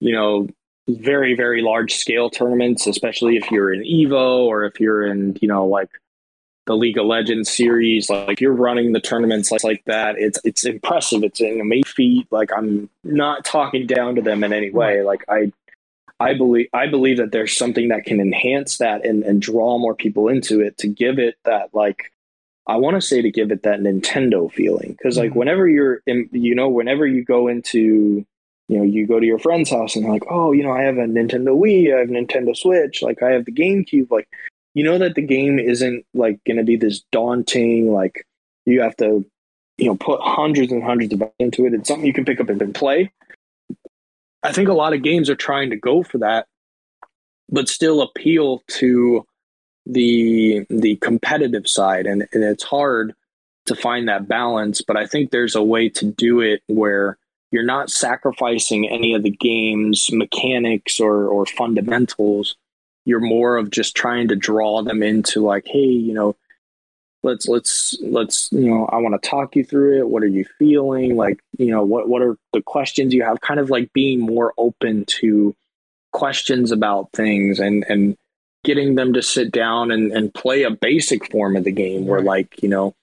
you know, very very large scale tournaments, especially if you're in Evo or if you're in you know like the League of Legends series. Like you're running the tournaments like, like that. It's it's impressive. It's an amazing feat. Like I'm not talking down to them in any way. Like I I believe I believe that there's something that can enhance that and, and draw more people into it to give it that like I want to say to give it that Nintendo feeling because like Mhm. whenever you're in you know whenever you go into you know you go to your friend's house and like oh you know I have a Nintendo Wii I have Nintendo Switch like I have the GameCube like you know that the game isn't like going to be this daunting like you have to you know put hundreds and hundreds of into it. It's something you can pick up and play. I think a lot of games are trying to go for that, but still appeal to the the competitive side and, and it's hard to find that balance but i think there's a way to do it where you're not sacrificing any of the game's mechanics or or fundamentals you're more of just trying to draw them into like hey you know let's let's let's you know i want to talk you through it. What are you feeling? Like you know what what are the questions you have? Kind of like being more open to questions about things and and getting them to sit down and, and play a basic form of the game where like you know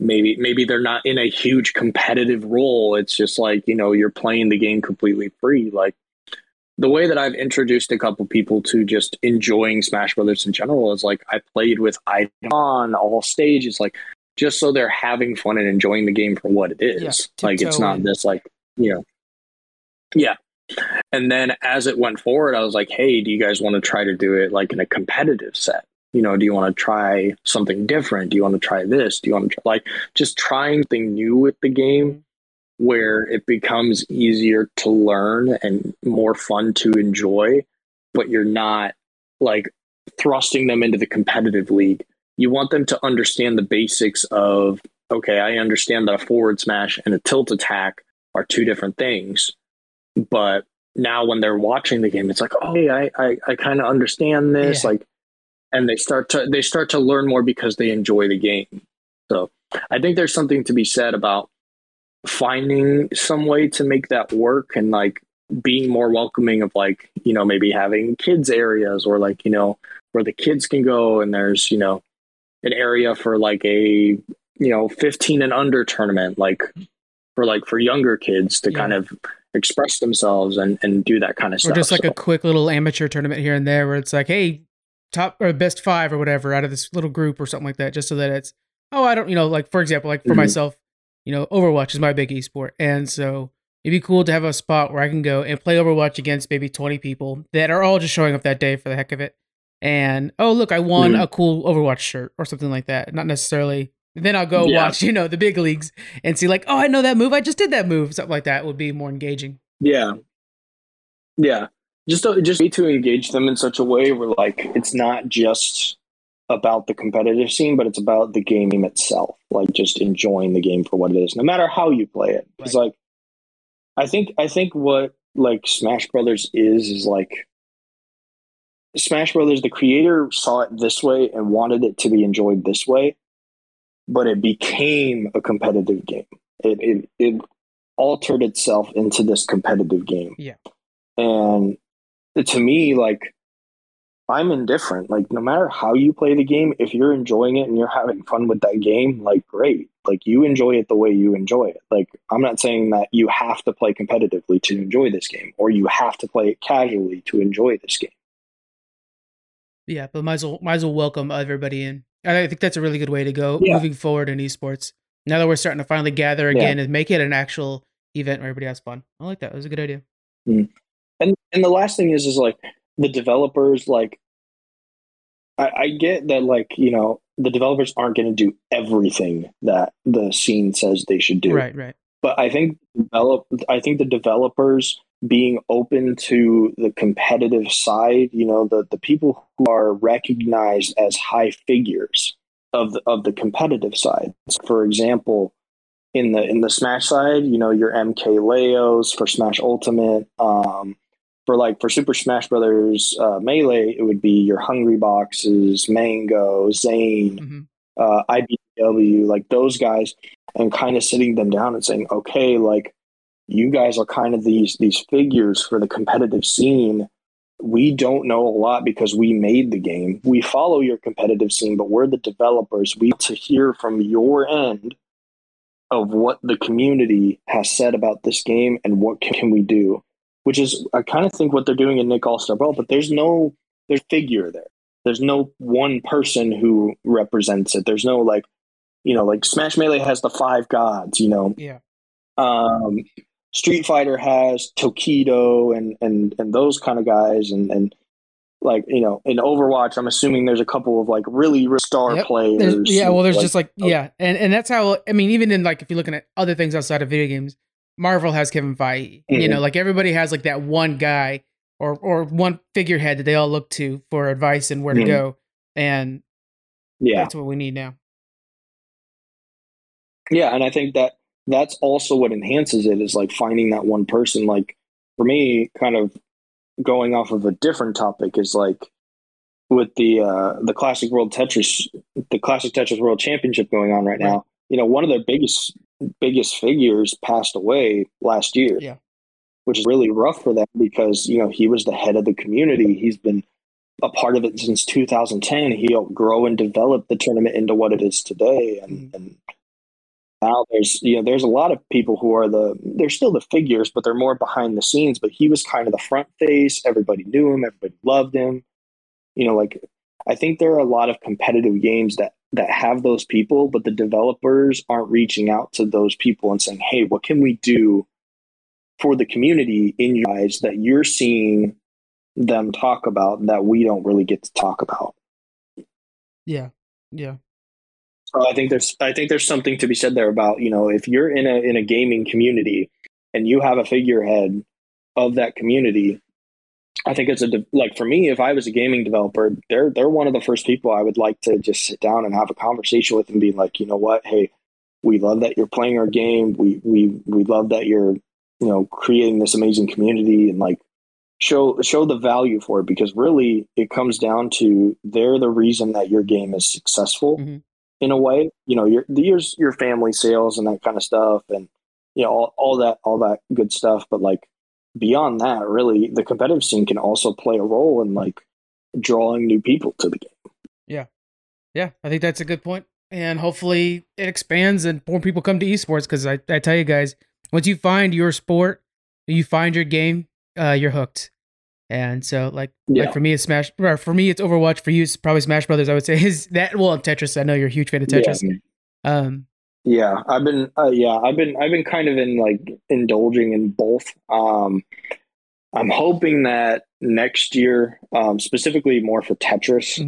maybe maybe they're not in a huge competitive role. It's just like you know you're playing the game completely free. Like the way that I've introduced a couple people to just enjoying Smash Brothers in general is like I played with items on all stages, like just so they're having fun and enjoying the game for what it is. Yeah, like it's not this like you know, yeah. And then as it went forward, I was like, hey, do you guys want to try to do it like in a competitive set? You know, do you want to try something different? Do you want to try this? Do you want to try like just trying something new with the game where it becomes easier to learn and more fun to enjoy, but you're not like thrusting them into the competitive league. You want them to understand the basics of okay, I understand that a forward smash and a tilt attack are two different things. But now when they're watching the game, it's like, oh, hey, I, I, I kind of understand this. Yeah. Like, and they start to they start to learn more because they enjoy the game. So I think there's something to be said about finding some way to make that work and like being more welcoming of like you know maybe having kids areas or like you know where the kids can go and there's you know an area for like a you know 15 and under tournament like for like for younger kids to yeah. kind of express themselves and and do that kind of stuff or just like so. a quick little amateur tournament here and there where it's like hey top or best five or whatever out of this little group or something like that just so that it's oh i don't you know like for example like for mm-hmm. myself you know, Overwatch is my big esport. And so it'd be cool to have a spot where I can go and play Overwatch against maybe 20 people that are all just showing up that day for the heck of it. And oh, look, I won mm-hmm. a cool Overwatch shirt or something like that. Not necessarily. Then I'll go yeah. watch, (laughs) you know, the big leagues and see, like, oh, I know that move. I just did that move. Something like that would be more engaging. Yeah. Yeah. Just to, just to engage them in such a way where, like, it's not just about the competitive scene, but it's about the game itself, like just enjoying the game for what it is, no matter how you play it. It's right. like, I think, I think what like Smash Brothers is, is like Smash Brothers, the creator saw it this way and wanted it to be enjoyed this way, but it became a competitive game. It, it, it altered itself into this competitive game. Yeah. And to me, like, I'm indifferent. Like no matter how you play the game, if you're enjoying it and you're having fun with that game, like great. Like you enjoy it the way you enjoy it. Like I'm not saying that you have to play competitively to enjoy this game or you have to play it casually to enjoy this game. Yeah, but might as well might as well welcome everybody in. I think that's a really good way to go yeah. moving forward in esports. Now that we're starting to finally gather again yeah. and make it an actual event where everybody has fun. I like that. It was a good idea. Mm. And and the last thing is is like the developers like I, I get that like you know the developers aren't going to do everything that the scene says they should do. Right right. But i think develop i think the developers being open to the competitive side you know the the people who are recognized as high figures of the, of the competitive side. For example in the in the smash side you know your MKLeos for smash ultimate um for like for Super Smash Brothers uh, Melee, it would be your Hungryboxes, Mango, Zain, mm-hmm. uh, IBW, like those guys, and kind of sitting them down and saying, okay, like you guys are kind of these these figures for the competitive scene. We don't know a lot because we made the game. We follow your competitive scene, but we're the developers. We to hear from your end of what the community has said about this game and what can we do which is I kind of think what they're doing in Nick All Star Brawl, but there's no there's figure there. There's no one person who represents it. There's no like, you know, like Smash Melee has the five gods. You know, yeah. Um, Street Fighter has Tokido and and and those kind of guys, and and like you know in Overwatch, I'm assuming there's a couple of like really star yep. players. There's, yeah, well, there's like, just like oh. yeah, and and that's how I mean, even in like if you're looking at other things outside of video games, Marvel has Kevin Feige. Mm-hmm. You know, like everybody has like that one guy or or one figurehead that they all look to for advice and where mm-hmm. to go. And Yeah. That's what we need now. Yeah, and I think that that's also what enhances it is like finding that one person. Like for me, kind of going off of a different topic is like with the uh the classic world Tetris the classic Tetris World Championship going on right now. You know, one of their biggest biggest figures passed away last year. Yeah. Which is really rough for them because, you know, he was the head of the community. He's been a part of it since 2010. He helped grow and develop the tournament into what it is today. And, Mhm. and now there's, you know, there's a lot of people who are the, they're still the figures, but they're more behind the scenes. But he was kind of the front face. Everybody knew him. Everybody loved him. You know, like I think there are a lot of competitive games that that have those people, but the developers aren't reaching out to those people and saying, "Hey, what can we do for the community in your eyes that you're seeing them talk about that we don't really get to talk about?" Yeah. Yeah. So I think there's I think there's something to be said there about you know if you're in a in a gaming community and you have a figurehead of that community, I think it's a de- like for me if I was a gaming developer, they're they're one of the first people I would like to just sit down and have a conversation with and be like, you know what, hey, we love that you're playing our game. We we we love that you're you know creating this amazing community and like show show the value for it because really it comes down to they're the reason that your game is successful Mhm. in a way you know your your your family sales and that kind of stuff and you know all, all that all that good stuff but like beyond that really the competitive scene can also play a role in like drawing new people to the game Yeah, yeah, I think that's a good point. And hopefully it expands and more people come to esports because I, I tell you guys, once you find your sport, you find your game, uh, you're hooked. And so like Yeah. like for me it's Smash or for me it's Overwatch, for you it's probably Smash Brothers, I would say (laughs) is that well Tetris. I know you're a huge fan of Tetris. Yeah. Um Yeah, I've been uh, yeah, I've been I've been kind of in like indulging in both. Um I'm hoping that next year, um, specifically more for Tetris,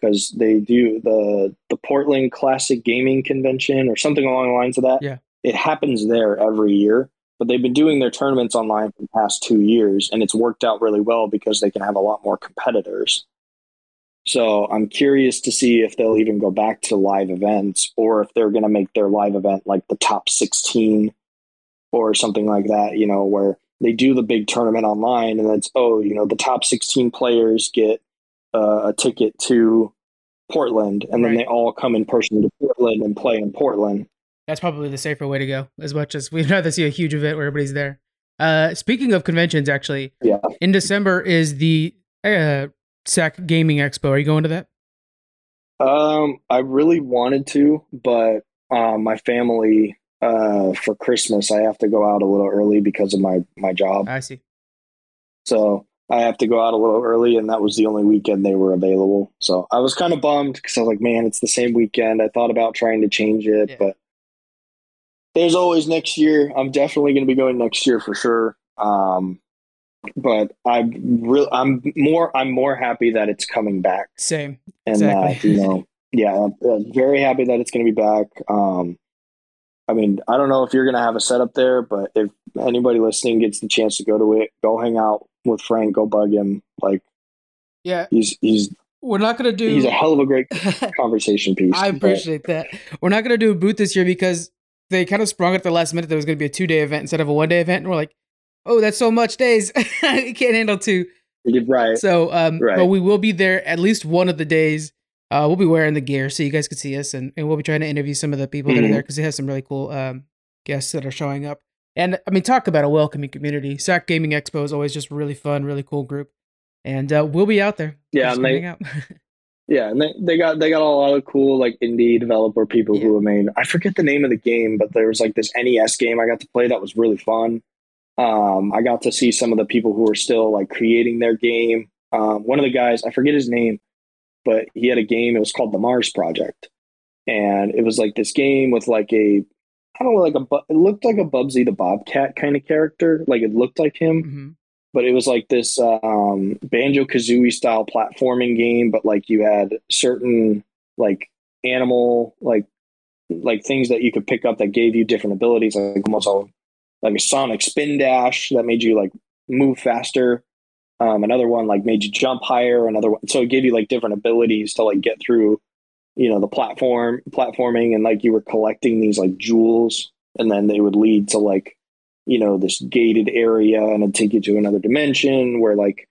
because they do the the Portland Classic Gaming Convention or something along the lines of that. Yeah. It happens there every year, but they've been doing their tournaments online for the past two years, and it's worked out really well because they can have a lot more competitors. So I'm curious to see if they'll even go back to live events or if they're going to make their live event like the top 16 or something like that, you know, where they do the big tournament online and then it's, oh, you know, the top 16 players get uh, a ticket to Portland and then they all come in person to Portland and play in Portland. that's probably the safer way to go, as much as we'd (laughs) rather see a huge event where everybody's there. Uh speaking of conventions, actually, Yeah. in December is the uh SAC Gaming Expo. Are you going to that? Um, I really wanted to, but um, my family uh, for Christmas, I have to go out a little early because of my my job. I see. So I have to go out a little early, and that was the only weekend they were available. So I was kind of bummed because I was like, man, it's the same weekend. I thought about trying to change it, Yeah. but there's always next year. I'm definitely going to be going next year for sure. Um, but I'm real. I'm more. I'm more happy that it's coming back Same. and Exactly. that you know yeah I'm, uh, very happy that it's going to be back um i mean i don't know if you're going to have a setup there but if anybody listening gets the chance to go to it go hang out with frank go bug him like Yeah, he's he's we're not gonna do he's a hell of a great (laughs) conversation piece I but- appreciate that. We're not gonna do a booth this year because they kind of sprung at the last minute. There was gonna be a two day event instead of a one day event, and we're like, "Oh, that's so much days. (laughs) I can't handle two. right So, um, Right. but we will be there at least one of the days. Uh, we'll be wearing the gear so you guys can see us, and, and we'll be trying to interview some of the people that are there because they have some really cool um, guests that are showing up. And I mean, talk about a welcoming community. SAC Gaming Expo is always just really fun, really cool group, and uh, we'll be out there. Yeah, and they- (laughs) yeah and they, they got they got a lot of cool like indie developer people who have made i forget the name of the game but there was like this nes game i got to play that was really fun um i got to see some of the people who are still like creating their game. Um one of the guys i forget his name but he had a game it was called the mars project. And it was like this game with like a i don't know like a it looked like a bubsy the bobcat kind of character like it looked like him. Mhm. but it was like this um, Banjo Kazooie style platforming game, but like you had certain like animal like like things that you could pick up that gave you different abilities, like almost a, like a Sonic spin dash that made you like move faster. Um, another one like made you jump higher. Another one, so it gave you like different abilities to like get through you know the platform platforming and like you were collecting these like jewels and then they would lead to like you know this gated area and it'd take you to another dimension where like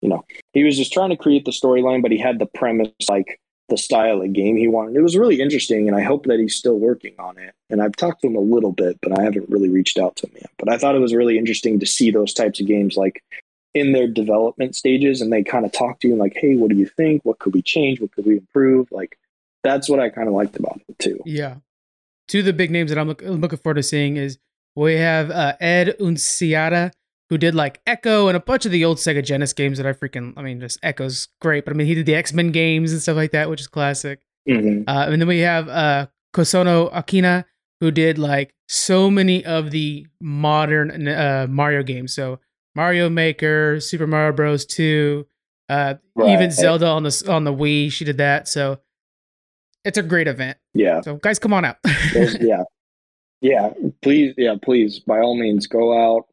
you know he was just trying to create the storyline but he had the premise like the style of game he wanted. It was really interesting and i hope that he's still working on it. And i've talked to him a little bit but i haven't really reached out to him yet. But i thought it was really interesting to see those types of games like in their development stages and they kind of talk to you and like hey what do you think? What could we change? What could we improve? Like that's what i kind of liked about it too. Yeah. Two of the big names that I'm look, looking forward to seeing is we have uh, Ed Annunziata, who did like Ecco and a bunch of the old Sega Genesis games that I freaking, I mean, just Ecco's great, but I mean, he did the X Men games and stuff like that, which is classic. Mhm. Uh, and then we have uh, Kosono Akina, who did like so many of the modern uh, Mario games. So Mario Maker, Super Mario Bros. 2, uh, even Zelda on the on the Wii. She did that. So it's a great event. yeah So guys, come on out. (laughs) Yeah yeah please yeah please by all means go out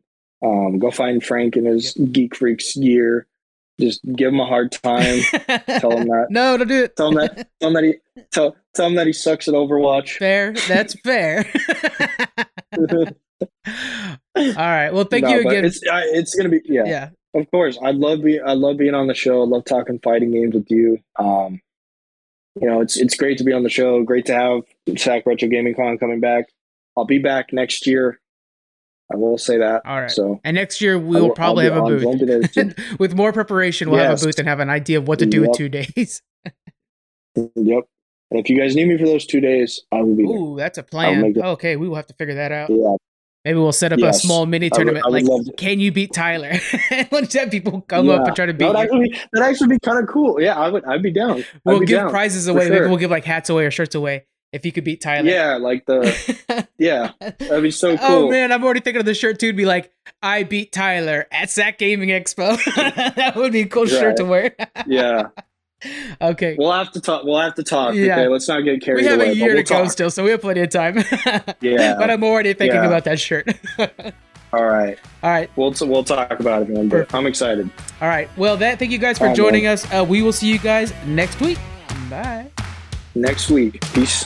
um go find frank in his geek freaks gear. Just give him a hard time. (laughs) Tell him that. No, don't do it. tell him that. (laughs) Tell him that he tell tell him that he sucks at overwatch. Fair. That's fair. (laughs) All right. Well, thank No, you again. it's uh, it's gonna be yeah, yeah. of course. I love being i love being on the show. I love talking fighting games with you. Um you know it's it's great to be on the show. Great to have sac retro gaming con coming back. I'll be back next year i will say that All right. so And next year we will probably have a booth. I'll be there too. With more preparation, we'll have a Yes. booth and have an idea of what to do in two (laughs) days. Yep. And if you guys need me for those two days, I will be there. Ooh, that's a plan. Okay, we will have to figure that out. Yeah. Maybe we'll set up a small mini I would- tournament. I would like, can you beat Tyler? (laughs) Let's have people come up and try to beat That would actually be, that'd actually be kind of cool. Yeah, I would. I'd be down. I'd We'll give down. prizes away. Maybe we'll give like hats away or shirts away if you could beat Tyler. Yeah, like the (laughs) yeah, that'd be so cool. Oh man, I'm already thinking of the shirt too. It'd be like, I beat Tyler at SAC Gaming Expo. (laughs) that would be a cool shirt to wear. Yeah, (laughs) okay. we'll have to talk. We'll have to talk. Yeah. Okay, let's not get carried away. we have away. a year to we'll go talk. still, so we have plenty of time. Yeah. but I'm already thinking Yeah. about that shirt. All right, All right. we'll we'll talk about it, man. But I'm excited. All right. Well, that thank you guys for All right, joining us. Uh, we will see you guys next week. Bye. Next week, peace.